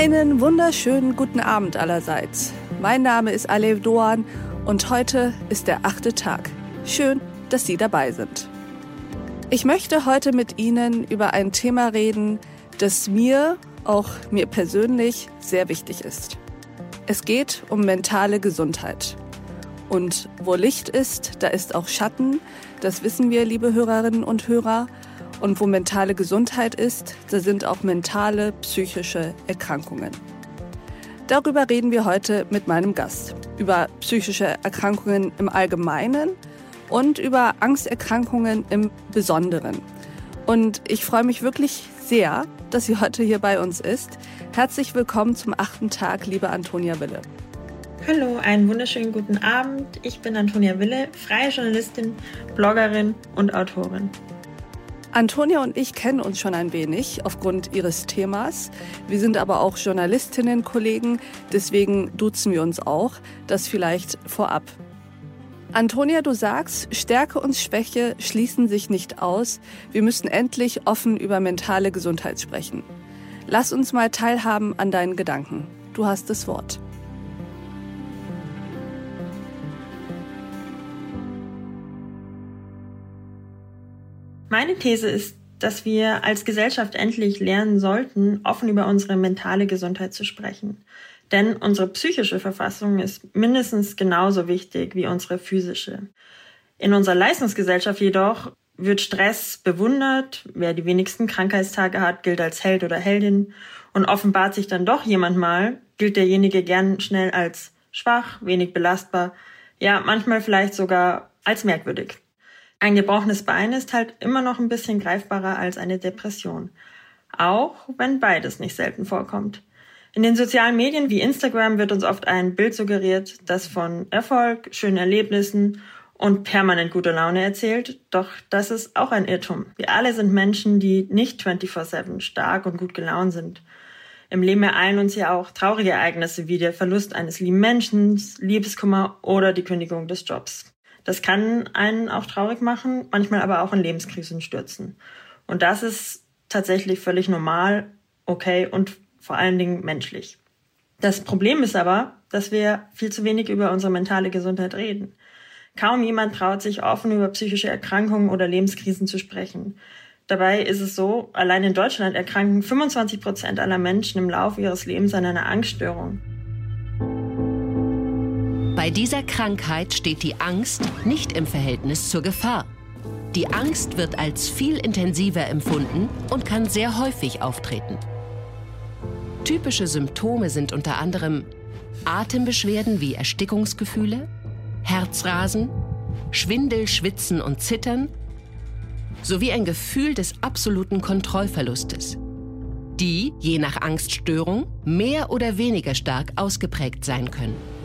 Einen wunderschönen guten Abend allerseits. Mein Name ist Alev Doan und heute ist der achte Tag. Schön, dass Sie dabei sind. Ich möchte heute mit Ihnen über ein Thema reden, das mir, auch mir persönlich, sehr wichtig ist. Es geht um mentale Gesundheit. Und wo Licht ist, da ist auch Schatten. Das wissen wir, liebe Hörerinnen und Hörer. Und wo mentale Gesundheit ist, da sind auch mentale psychische Erkrankungen. Darüber reden wir heute mit meinem Gast. Über psychische Erkrankungen im Allgemeinen und über Angsterkrankungen im Besonderen. Und ich freue mich wirklich sehr, dass sie heute hier bei uns ist. Herzlich willkommen zum achten Tag, liebe Antonia Wille. Hallo, einen wunderschönen guten Abend. Ich bin Antonia Wille, freie Journalistin, Bloggerin und Autorin. Antonia und ich kennen uns schon ein wenig aufgrund ihres Themas. Wir sind aber auch Journalistinnen, Kollegen, deswegen duzen wir uns auch. Das vielleicht vorab. Antonia, du sagst, Stärke und Schwäche schließen sich nicht aus. Wir müssen endlich offen über mentale Gesundheit sprechen. Lass uns mal teilhaben an deinen Gedanken. Du hast das Wort. Meine These ist, dass wir als Gesellschaft endlich lernen sollten, offen über unsere mentale Gesundheit zu sprechen. Denn unsere psychische Verfassung ist mindestens genauso wichtig wie unsere physische. In unserer Leistungsgesellschaft jedoch wird Stress bewundert. Wer die wenigsten Krankheitstage hat, gilt als Held oder Heldin. Und offenbart sich dann doch jemand mal, gilt derjenige gern schnell als schwach, wenig belastbar, ja, manchmal vielleicht sogar als merkwürdig. Ein gebrochenes Bein ist halt immer noch ein bisschen greifbarer als eine Depression. Auch wenn beides nicht selten vorkommt. In den sozialen Medien wie Instagram wird uns oft ein Bild suggeriert, das von Erfolg, schönen Erlebnissen und permanent guter Laune erzählt. Doch das ist auch ein Irrtum. Wir alle sind Menschen, die nicht 24-7 stark und gut gelaunt sind. Im Leben ereilen uns ja auch traurige Ereignisse wie der Verlust eines lieben Menschen, Liebeskummer oder die Kündigung des Jobs. Das kann einen auch traurig machen, manchmal aber auch in Lebenskrisen stürzen. Und das ist tatsächlich völlig normal, okay und vor allen Dingen menschlich. Das Problem ist aber, dass wir viel zu wenig über unsere mentale Gesundheit reden. Kaum jemand traut sich offen über psychische Erkrankungen oder Lebenskrisen zu sprechen. Dabei ist es so, allein in Deutschland erkranken 25 Prozent aller Menschen im Laufe ihres Lebens an einer Angststörung. Bei dieser Krankheit steht die Angst nicht im Verhältnis zur Gefahr. Die Angst wird als viel intensiver empfunden und kann sehr häufig auftreten. Typische Symptome sind unter anderem Atembeschwerden wie Erstickungsgefühle, Herzrasen, Schwindel, Schwitzen und Zittern sowie ein Gefühl des absoluten Kontrollverlustes, die, je nach Angststörung, mehr oder weniger stark ausgeprägt sein können.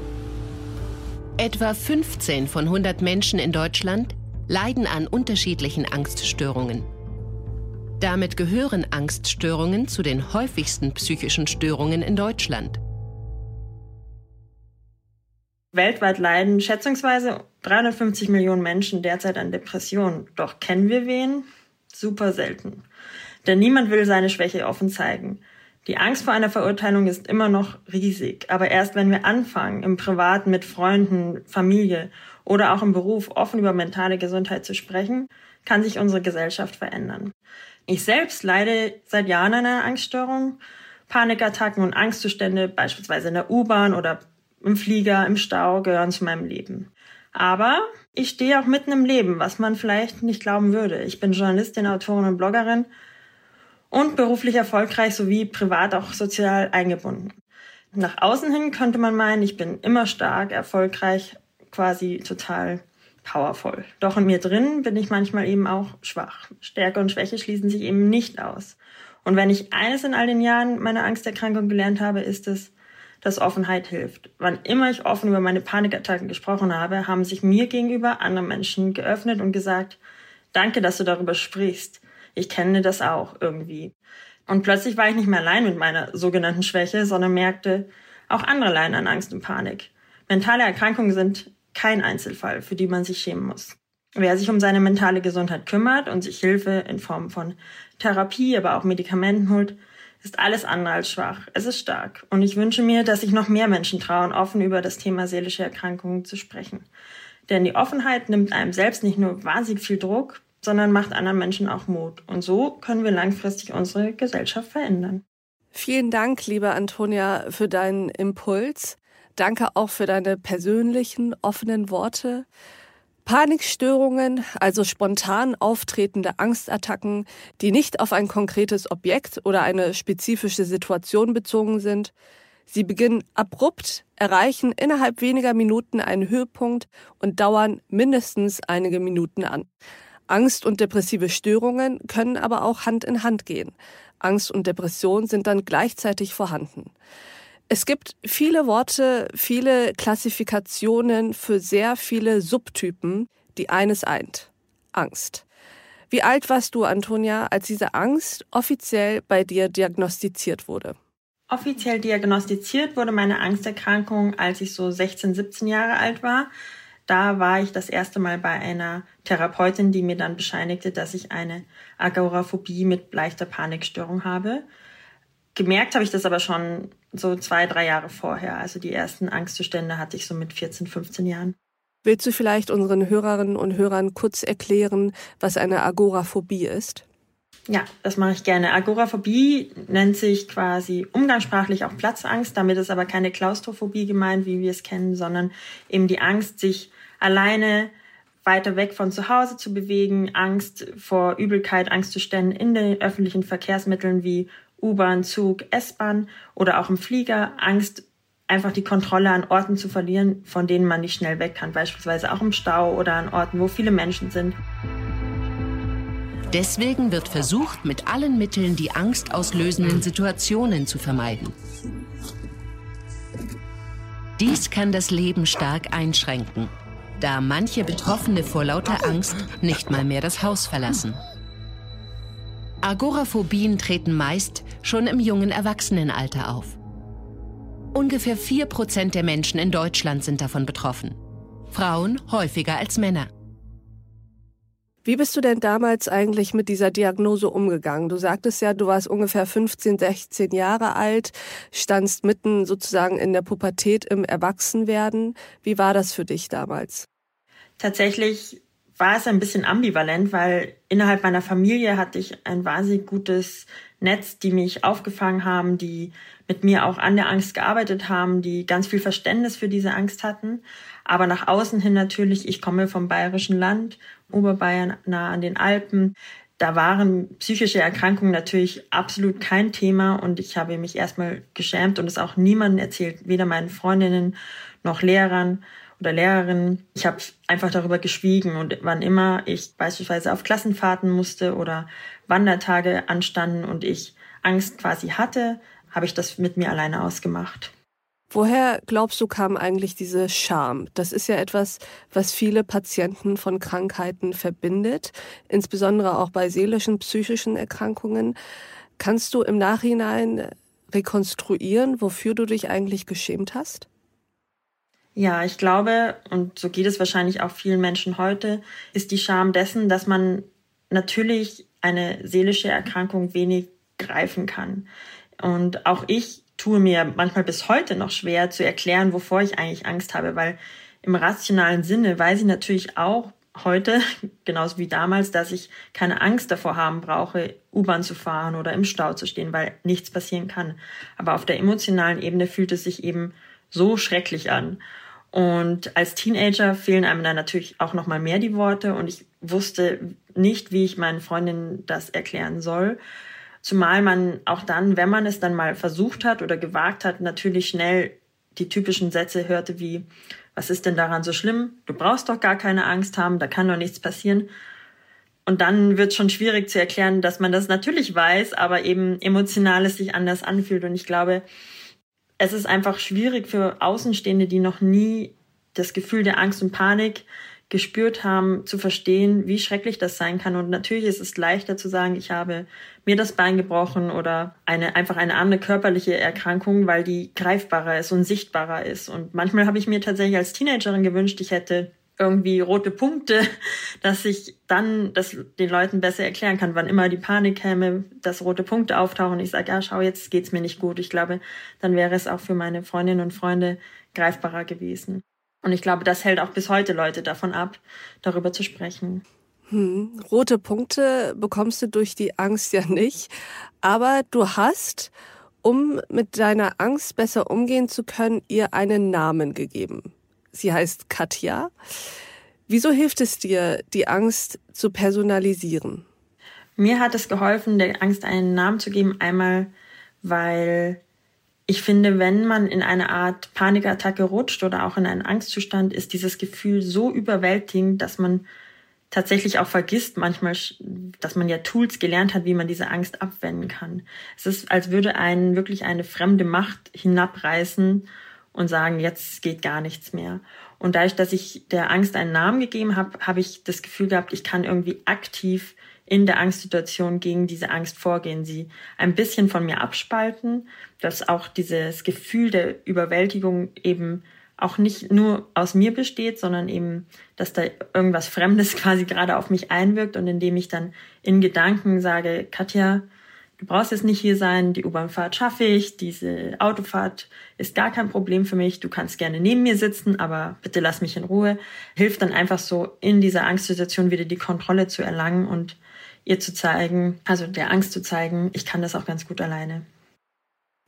Etwa 15 von 100 Menschen in Deutschland leiden an unterschiedlichen Angststörungen. Damit gehören Angststörungen zu den häufigsten psychischen Störungen in Deutschland. Weltweit leiden schätzungsweise 350 Millionen Menschen derzeit an Depressionen. Doch kennen wir wen? Super selten. Denn niemand will seine Schwäche offen zeigen. Die Angst vor einer Verurteilung ist immer noch riesig, aber erst wenn wir anfangen, im Privaten mit Freunden, Familie oder auch im Beruf offen über mentale Gesundheit zu sprechen, kann sich unsere Gesellschaft verändern. Ich selbst leide seit Jahren an einer Angststörung. Panikattacken und Angstzustände, beispielsweise in der U-Bahn oder im Flieger, im Stau, gehören zu meinem Leben. Aber ich stehe auch mitten im Leben, was man vielleicht nicht glauben würde. Ich bin Journalistin, Autorin und Bloggerin und beruflich erfolgreich sowie privat auch sozial eingebunden. Nach außen hin könnte man meinen, ich bin immer stark, erfolgreich, quasi total powerful. Doch in mir drin bin ich manchmal eben auch schwach. Stärke und Schwäche schließen sich eben nicht aus. Und wenn ich eines in all den Jahren meiner Angsterkrankung gelernt habe, ist es, dass Offenheit hilft. Wann immer ich offen über meine Panikattacken gesprochen habe, haben sich mir gegenüber andere Menschen geöffnet und gesagt, danke, dass du darüber sprichst ich kenne das auch irgendwie. Und plötzlich war ich nicht mehr allein mit meiner sogenannten Schwäche, sondern merkte, auch andere leiden an Angst und Panik. Mentale Erkrankungen sind kein Einzelfall, für die man sich schämen muss. Wer sich um seine mentale Gesundheit kümmert und sich Hilfe in Form von Therapie, aber auch Medikamenten holt, ist alles andere als schwach. Es ist stark. Und ich wünsche mir, dass sich noch mehr Menschen trauen, offen über das Thema seelische Erkrankungen zu sprechen. Denn die Offenheit nimmt einem selbst nicht nur wahnsinnig viel Druck, sondern macht anderen Menschen auch Mut. Und so können wir langfristig unsere Gesellschaft verändern. Vielen Dank, liebe Antonia, für deinen Impuls. Danke auch für deine persönlichen, offenen Worte. Panikstörungen, also spontan auftretende Angstattacken, die nicht auf ein konkretes Objekt oder eine spezifische Situation bezogen sind. Sie beginnen abrupt, erreichen innerhalb weniger Minuten einen Höhepunkt und dauern mindestens einige Minuten an. Angst und depressive Störungen können aber auch Hand in Hand gehen. Angst und Depression sind dann gleichzeitig vorhanden. Es gibt viele Worte, viele Klassifikationen für sehr viele Subtypen, die eines eint. Angst. Wie alt warst du, Antonia, als diese Angst offiziell bei dir diagnostiziert wurde? Offiziell diagnostiziert wurde meine Angsterkrankung, als ich so 16, 17 Jahre alt war. Da war ich das erste Mal bei einer Therapeutin, die mir dann bescheinigte, dass ich eine Agoraphobie mit leichter Panikstörung habe. Gemerkt habe ich das aber schon so zwei, drei Jahre vorher. Also die ersten Angstzustände hatte ich so mit 14, 15 Jahren. Willst du vielleicht unseren Hörerinnen und Hörern kurz erklären, was eine Agoraphobie ist? Ja, das mache ich gerne. Agoraphobie nennt sich quasi umgangssprachlich auch Platzangst. Damit ist aber keine Klaustrophobie gemeint, wie wir es kennen, sondern eben die Angst, sich alleine weiter weg von zu Hause zu bewegen, Angst vor Übelkeit, Angstzuständen in den öffentlichen Verkehrsmitteln wie U-Bahn, Zug, S-Bahn oder auch im Flieger, Angst, einfach die Kontrolle an Orten zu verlieren, von denen man nicht schnell weg kann, beispielsweise auch im Stau oder an Orten, wo viele Menschen sind. Deswegen wird versucht, mit allen Mitteln die angstauslösenden Situationen zu vermeiden. Dies kann das Leben stark einschränken, da manche Betroffene vor lauter Angst nicht mal mehr das Haus verlassen. Agoraphobien treten meist schon im jungen Erwachsenenalter auf. Ungefähr 4% der Menschen in Deutschland sind davon betroffen. Frauen häufiger als Männer. Wie bist du denn damals eigentlich mit dieser Diagnose umgegangen? Du sagtest ja, du warst ungefähr 15, 16 Jahre alt, standst mitten sozusagen in der Pubertät im Erwachsenwerden. Wie war das für dich damals? Tatsächlich war es ein bisschen ambivalent, weil innerhalb meiner Familie hatte ich ein wahnsinnig gutes Netz, die mich aufgefangen haben, die mit mir auch an der Angst gearbeitet haben, die ganz viel Verständnis für diese Angst hatten. Aber nach außen hin natürlich, ich komme vom bayerischen Land, Oberbayern nah an den Alpen. Da waren psychische Erkrankungen natürlich absolut kein Thema und ich habe mich erstmal geschämt und es auch niemandem erzählt, weder meinen Freundinnen noch Lehrern oder Lehrerin. Ich habe einfach darüber geschwiegen und wann immer ich beispielsweise auf Klassenfahrten musste oder Wandertage anstanden und ich Angst quasi hatte, habe ich das mit mir alleine ausgemacht. Woher glaubst du, kam eigentlich diese Scham? Das ist ja etwas, was viele Patienten von Krankheiten verbindet, insbesondere auch bei seelischen, psychischen Erkrankungen. Kannst du im Nachhinein rekonstruieren, wofür du dich eigentlich geschämt hast? Ja, ich glaube, und so geht es wahrscheinlich auch vielen Menschen heute, ist die Scham dessen, dass man natürlich eine seelische Erkrankung wenig greifen kann. Und auch ich tue mir manchmal bis heute noch schwer zu erklären, wovor ich eigentlich Angst habe, weil im rationalen Sinne weiß ich natürlich auch heute, genauso wie damals, dass ich keine Angst davor haben brauche, U-Bahn zu fahren oder im Stau zu stehen, weil nichts passieren kann. Aber auf der emotionalen Ebene fühlt es sich eben so schrecklich an. Und als Teenager fehlen einem dann natürlich auch noch mal mehr die Worte und ich wusste nicht, wie ich meinen Freundinnen das erklären soll. Zumal man auch dann, wenn man es dann mal versucht hat oder gewagt hat, natürlich schnell die typischen Sätze hörte wie, was ist denn daran so schlimm? Du brauchst doch gar keine Angst haben, da kann doch nichts passieren. Und dann wird es schon schwierig zu erklären, dass man das natürlich weiß, aber eben emotional es sich anders anfühlt. Und ich glaube, es ist einfach schwierig für Außenstehende, die noch nie das Gefühl der Angst und Panik gespürt haben, zu verstehen, wie schrecklich das sein kann. Und natürlich ist es leichter zu sagen, ich habe mir das Bein gebrochen oder eine, einfach eine andere körperliche Erkrankung, weil die greifbarer ist und sichtbarer ist. Und manchmal habe ich mir tatsächlich als Teenagerin gewünscht, ich hätte irgendwie rote Punkte, dass ich dann das den Leuten besser erklären kann, wann immer die Panik käme, dass rote Punkte auftauchen. Ich sage, ja, schau, jetzt geht's mir nicht gut. Ich glaube, dann wäre es auch für meine Freundinnen und Freunde greifbarer gewesen. Und ich glaube, das hält auch bis heute Leute davon ab, darüber zu sprechen. Hm, rote Punkte bekommst du durch die Angst ja nicht, aber du hast, um mit deiner Angst besser umgehen zu können, ihr einen Namen gegeben. Sie heißt Katja. Wieso hilft es dir, die Angst zu personalisieren? Mir hat es geholfen, der Angst einen Namen zu geben. Einmal, weil ich finde, wenn man in eine Art Panikattacke rutscht oder auch in einen Angstzustand, ist dieses Gefühl so überwältigend, dass man tatsächlich auch vergisst manchmal, dass man ja Tools gelernt hat, wie man diese Angst abwenden kann. Es ist, als würde einen wirklich eine fremde Macht hinabreißen und sagen, jetzt geht gar nichts mehr. Und dadurch, dass ich der Angst einen Namen gegeben habe, habe ich das Gefühl gehabt, ich kann irgendwie aktiv in der Angstsituation gegen diese Angst vorgehen, sie ein bisschen von mir abspalten, dass auch dieses Gefühl der Überwältigung eben auch nicht nur aus mir besteht, sondern eben, dass da irgendwas Fremdes quasi gerade auf mich einwirkt und indem ich dann in Gedanken sage, Katja, du brauchst jetzt nicht hier sein, die U-Bahnfahrt schaffe ich, diese Autofahrt ist gar kein Problem für mich, du kannst gerne neben mir sitzen, aber bitte lass mich in Ruhe, hilft dann einfach so in dieser Angstsituation wieder die Kontrolle zu erlangen und ihr zu zeigen, also der Angst zu zeigen, ich kann das auch ganz gut alleine.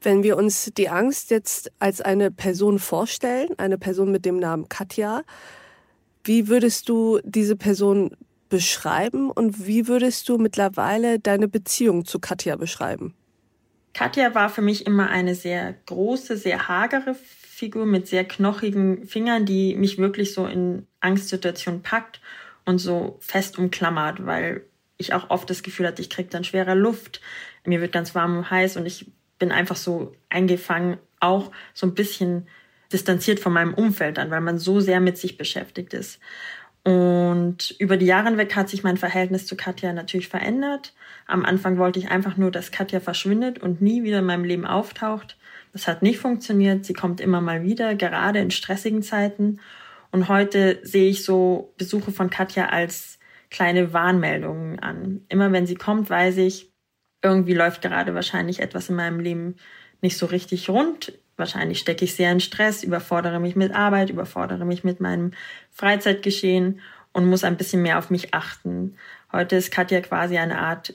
Wenn wir uns die Angst jetzt als eine Person vorstellen, eine Person mit dem Namen Katja, wie würdest du diese Person beschreiben und wie würdest du mittlerweile deine Beziehung zu Katja beschreiben? Katja war für mich immer eine sehr große, sehr hagere Figur mit sehr knochigen Fingern, die mich wirklich so in Angstsituationen packt und so fest umklammert, weil ich auch oft das Gefühl hatte, ich kriege dann schwerer Luft, mir wird ganz warm und heiß und ich bin einfach so eingefangen, auch so ein bisschen distanziert von meinem Umfeld an, weil man so sehr mit sich beschäftigt ist. Und über die Jahre hinweg hat sich mein Verhältnis zu Katja natürlich verändert. Am Anfang wollte ich einfach nur, dass Katja verschwindet und nie wieder in meinem Leben auftaucht. Das hat nicht funktioniert. Sie kommt immer mal wieder, gerade in stressigen Zeiten. Und heute sehe ich so Besuche von Katja als kleine Warnmeldungen an. Immer wenn sie kommt, weiß ich, irgendwie läuft gerade wahrscheinlich etwas in meinem Leben nicht so richtig rund. Wahrscheinlich stecke ich sehr in Stress, überfordere mich mit Arbeit, überfordere mich mit meinem Freizeitgeschehen und muss ein bisschen mehr auf mich achten. Heute ist Katja quasi eine Art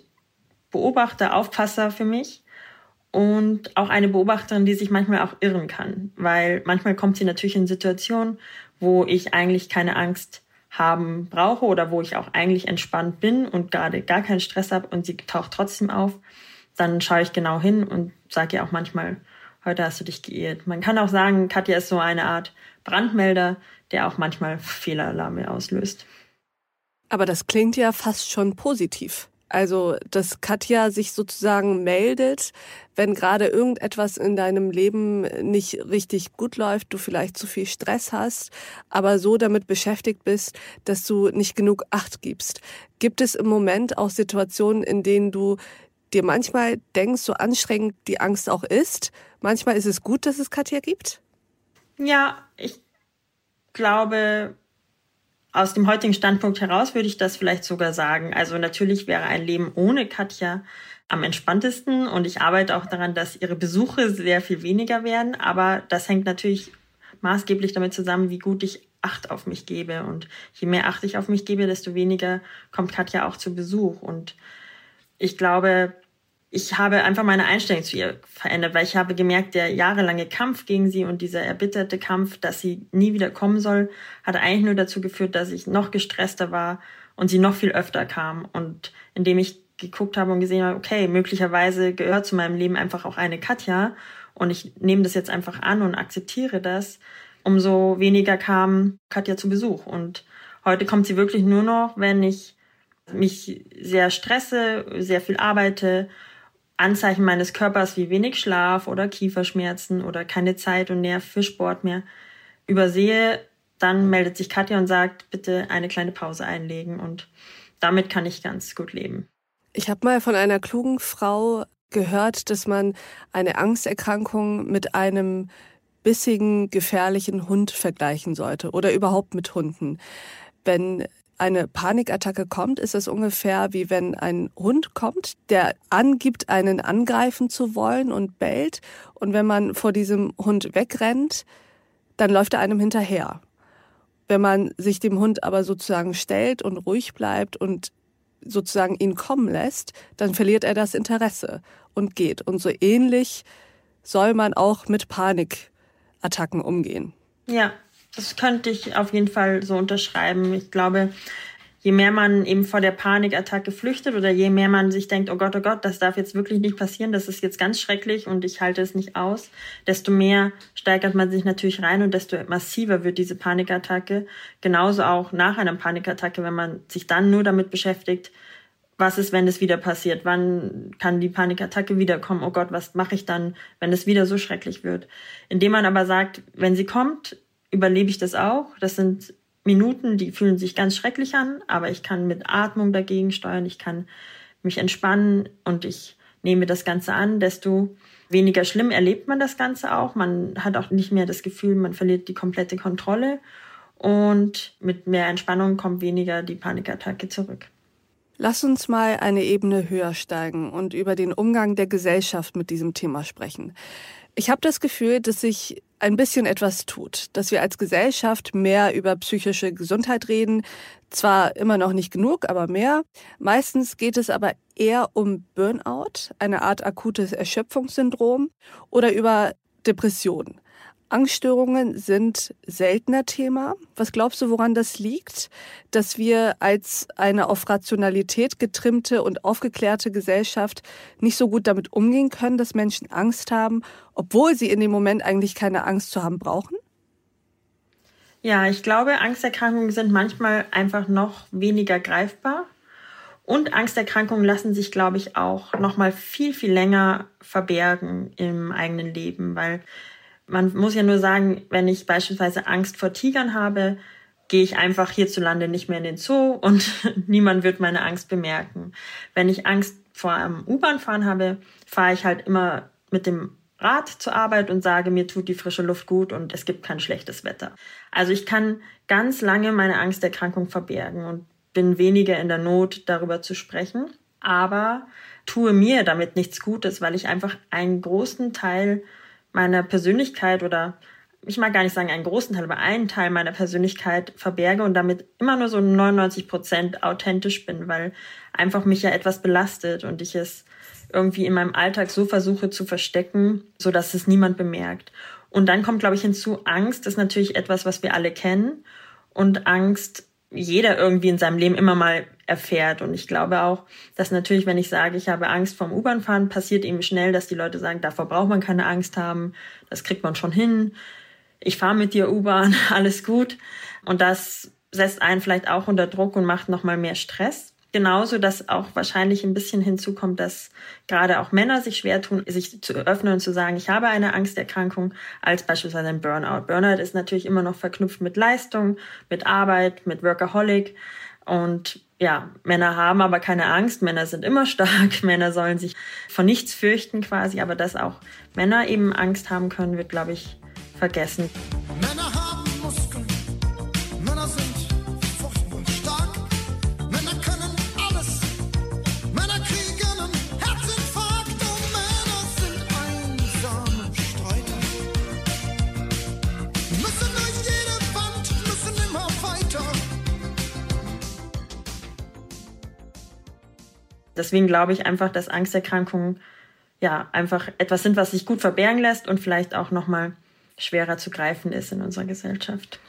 Beobachter, Aufpasser für mich und auch eine Beobachterin, die sich manchmal auch irren kann, weil manchmal kommt sie natürlich in Situationen, wo ich eigentlich keine Angst haben brauche oder wo ich auch eigentlich entspannt bin und gerade gar keinen Stress habe und sie taucht trotzdem auf, dann schaue ich genau hin und sage ihr auch manchmal, heute hast du dich geirrt. Man kann auch sagen, Katja ist so eine Art Brandmelder, der auch manchmal Fehleralarme auslöst. Aber das klingt ja fast schon positiv. Also, dass Katja sich sozusagen meldet, wenn gerade irgendetwas in deinem Leben nicht richtig gut läuft, du vielleicht zu viel Stress hast, aber so damit beschäftigt bist, dass du nicht genug Acht gibst. Gibt es im Moment auch Situationen, in denen du dir manchmal denkst, so anstrengend die Angst auch ist, manchmal ist es gut, dass es Katja gibt? Ja, ich glaube, aus dem heutigen Standpunkt heraus würde ich das vielleicht sogar sagen. Also natürlich wäre ein Leben ohne Katja am entspanntesten und ich arbeite auch daran, dass ihre Besuche sehr viel weniger werden. Aber das hängt natürlich maßgeblich damit zusammen, wie gut ich Acht auf mich gebe. Und je mehr Acht ich auf mich gebe, desto weniger kommt Katja auch zu Besuch. Und ich glaube, ich habe einfach meine Einstellung zu ihr verändert, weil ich habe gemerkt, der jahrelange Kampf gegen sie und dieser erbitterte Kampf, dass sie nie wieder kommen soll, hat eigentlich nur dazu geführt, dass ich noch gestresster war und sie noch viel öfter kam. Und indem ich geguckt habe und gesehen habe, okay, möglicherweise gehört zu meinem Leben einfach auch eine Katja und ich nehme das jetzt einfach an und akzeptiere das, umso weniger kam Katja zu Besuch. Und heute kommt sie wirklich nur noch, wenn ich mich sehr stresse, sehr viel arbeite, Anzeichen meines Körpers wie wenig Schlaf oder Kieferschmerzen oder keine Zeit und Nerv für Sport mehr übersehe, dann meldet sich Katja und sagt, bitte eine kleine Pause einlegen und damit kann ich ganz gut leben. Ich habe mal von einer klugen Frau gehört, dass man eine Angsterkrankung mit einem bissigen, gefährlichen Hund vergleichen sollte oder überhaupt mit Hunden. Wenn eine Panikattacke kommt, ist es ungefähr wie wenn ein Hund kommt, der angibt, einen angreifen zu wollen und bellt. Und wenn man vor diesem Hund wegrennt, dann läuft er einem hinterher. Wenn man sich dem Hund aber sozusagen stellt und ruhig bleibt und sozusagen ihn kommen lässt, dann verliert er das Interesse und geht. Und so ähnlich soll man auch mit Panikattacken umgehen. Ja, das könnte ich auf jeden Fall so unterschreiben. Ich glaube, je mehr man eben vor der Panikattacke flüchtet oder je mehr man sich denkt, oh Gott, oh Gott, das darf jetzt wirklich nicht passieren, das ist jetzt ganz schrecklich und ich halte es nicht aus, desto mehr steigert man sich natürlich rein und desto massiver wird diese Panikattacke. Genauso auch nach einer Panikattacke, wenn man sich dann nur damit beschäftigt, was ist, wenn es wieder passiert? Wann kann die Panikattacke wiederkommen? Oh Gott, was mache ich dann, wenn es wieder so schrecklich wird? Indem man aber sagt, wenn sie kommt, überlebe ich das auch. Das sind Minuten, die fühlen sich ganz schrecklich an, aber ich kann mit Atmung dagegen steuern, ich kann mich entspannen und ich nehme das Ganze an, desto weniger schlimm erlebt man das Ganze auch. Man hat auch nicht mehr das Gefühl, man verliert die komplette Kontrolle und mit mehr Entspannung kommt weniger die Panikattacke zurück. Lass uns mal eine Ebene höher steigen und über den Umgang der Gesellschaft mit diesem Thema sprechen. Ich habe das Gefühl, dass sich ein bisschen etwas tut, dass wir als Gesellschaft mehr über psychische Gesundheit reden. Zwar immer noch nicht genug, aber mehr. Meistens geht es aber eher um Burnout, eine Art akutes Erschöpfungssyndrom oder über Depressionen. Angststörungen sind seltener Thema. Was glaubst du, woran das liegt, dass wir als eine auf Rationalität getrimmte und aufgeklärte Gesellschaft nicht so gut damit umgehen können, dass Menschen Angst haben, obwohl sie in dem Moment eigentlich keine Angst zu haben brauchen? Ja, ich glaube, Angsterkrankungen sind manchmal einfach noch weniger greifbar. Und Angsterkrankungen lassen sich, glaube ich, auch noch mal viel, viel länger verbergen im eigenen Leben, weil man muss ja nur sagen, wenn ich beispielsweise Angst vor Tigern habe, gehe ich einfach hierzulande nicht mehr in den Zoo und niemand wird meine Angst bemerken. Wenn ich Angst vor einem U-Bahn-Fahren habe, fahre ich halt immer mit dem Rad zur Arbeit und sage, mir tut die frische Luft gut und es gibt kein schlechtes Wetter. Also ich kann ganz lange meine Angsterkrankung verbergen und bin weniger in der Not, darüber zu sprechen, aber tue mir damit nichts Gutes, weil ich einfach einen großen Teil meiner Persönlichkeit oder ich mag gar nicht sagen einen großen Teil, aber einen Teil meiner Persönlichkeit verberge und damit immer nur so 99 Prozent authentisch bin, weil einfach mich ja etwas belastet und ich es irgendwie in meinem Alltag so versuche zu verstecken, so dass es niemand bemerkt. Und dann kommt, glaube ich, hinzu, Angst ist natürlich etwas, was wir alle kennen. Und Angst jeder irgendwie in seinem Leben immer mal erfährt. Und ich glaube auch, dass natürlich, wenn ich sage, ich habe Angst vom U-Bahn-Fahren, passiert eben schnell, dass die Leute sagen, davor braucht man keine Angst haben, das kriegt man schon hin. Ich fahre mit dir U-Bahn, alles gut. Und das setzt einen vielleicht auch unter Druck und macht nochmal mehr Stress. Genauso, dass auch wahrscheinlich ein bisschen hinzukommt, dass gerade auch Männer sich schwer tun, sich zu öffnen und zu sagen, ich habe eine Angsterkrankung, als beispielsweise ein Burnout. Burnout ist natürlich immer noch verknüpft mit Leistung, mit Arbeit, mit Workaholic. Und ja, Männer haben aber keine Angst, Männer sind immer stark, Männer sollen sich vor nichts fürchten quasi, aber dass auch Männer eben Angst haben können, wird, glaube ich, vergessen. Männer Deswegen glaube ich einfach, dass Angsterkrankungen ja einfach etwas sind, was sich gut verbergen lässt und vielleicht auch noch mal schwerer zu greifen ist in unserer Gesellschaft.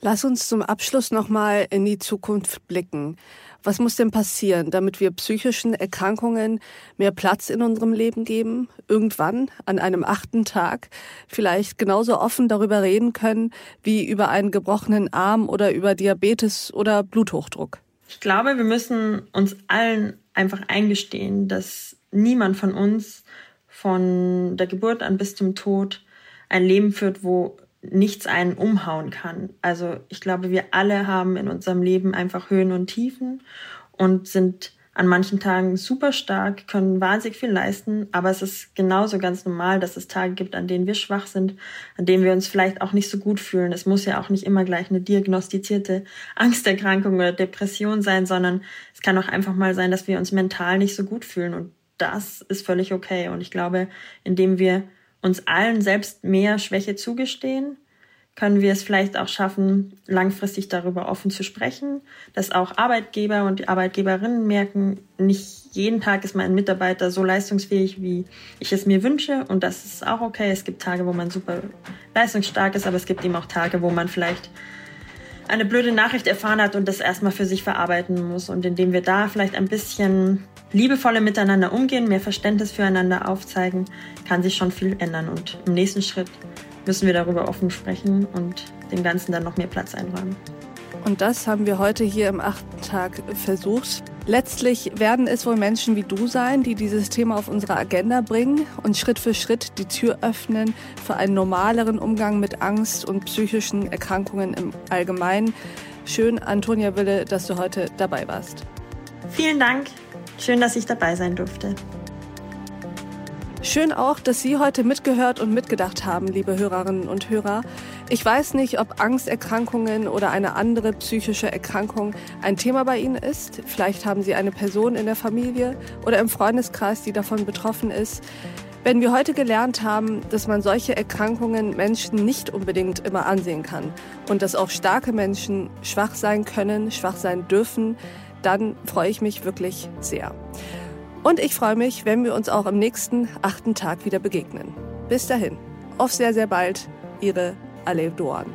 Lass uns zum Abschluss noch mal in die Zukunft blicken. Was muss denn passieren, damit wir psychischen Erkrankungen mehr Platz in unserem Leben geben? Irgendwann, an einem achten Tag, vielleicht genauso offen darüber reden können wie über einen gebrochenen Arm oder über Diabetes oder Bluthochdruck? Ich glaube, wir müssen uns allen einfach eingestehen, dass niemand von uns von der Geburt an bis zum Tod ein Leben führt, wo nichts einen umhauen kann. Also ich glaube, wir alle haben in unserem Leben einfach Höhen und Tiefen und sind an manchen Tagen super stark, können wahnsinnig viel leisten, aber es ist genauso ganz normal, dass es Tage gibt, an denen wir schwach sind, an denen wir uns vielleicht auch nicht so gut fühlen. Es muss ja auch nicht immer gleich eine diagnostizierte Angsterkrankung oder Depression sein, sondern es kann auch einfach mal sein, dass wir uns mental nicht so gut fühlen und das ist völlig okay. Und ich glaube, indem wir uns allen selbst mehr Schwäche zugestehen, können wir es vielleicht auch schaffen, langfristig darüber offen zu sprechen, dass auch Arbeitgeber und Arbeitgeberinnen merken, nicht jeden Tag ist mein Mitarbeiter so leistungsfähig, wie ich es mir wünsche. Und das ist auch okay. Es gibt Tage, wo man super leistungsstark ist, aber es gibt eben auch Tage, wo man vielleicht eine blöde Nachricht erfahren hat und das erstmal für sich verarbeiten muss. Und indem wir da vielleicht ein bisschen liebevoller miteinander umgehen, mehr Verständnis füreinander aufzeigen, kann sich schon viel ändern. Und im nächsten Schritt müssen wir darüber offen sprechen und dem Ganzen dann noch mehr Platz einräumen. Und das haben wir heute hier im achten Tag versucht. Letztlich werden es wohl Menschen wie du sein, die dieses Thema auf unsere Agenda bringen und Schritt für Schritt die Tür öffnen für einen normaleren Umgang mit Angst und psychischen Erkrankungen im Allgemeinen. Schön, Antonia Wille, dass du heute dabei warst. Vielen Dank. Schön, dass ich dabei sein durfte. Schön auch, dass Sie heute mitgehört und mitgedacht haben, liebe Hörerinnen und Hörer. Ich weiß nicht, ob Angsterkrankungen oder eine andere psychische Erkrankung ein Thema bei Ihnen ist. Vielleicht haben Sie eine Person in der Familie oder im Freundeskreis, die davon betroffen ist. Wenn wir heute gelernt haben, dass man solche Erkrankungen Menschen nicht unbedingt immer ansehen kann und dass auch starke Menschen schwach sein können, schwach sein dürfen, dann freue ich mich wirklich sehr. Und ich freue mich, wenn wir uns auch am nächsten achten Tag wieder begegnen. Bis dahin, auf sehr, sehr bald, Ihre Alev Doan.